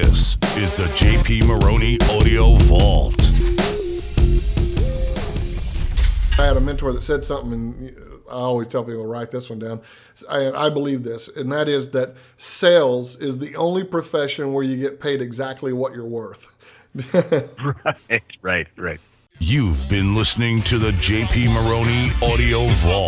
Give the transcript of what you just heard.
This is the JP Maroney Audio Vault. I had a mentor that said something, and I always tell people write this one down. I, I believe this, and that is that sales is the only profession where you get paid exactly what you're worth. right, right, right. You've been listening to the JP Maroney Audio Vault.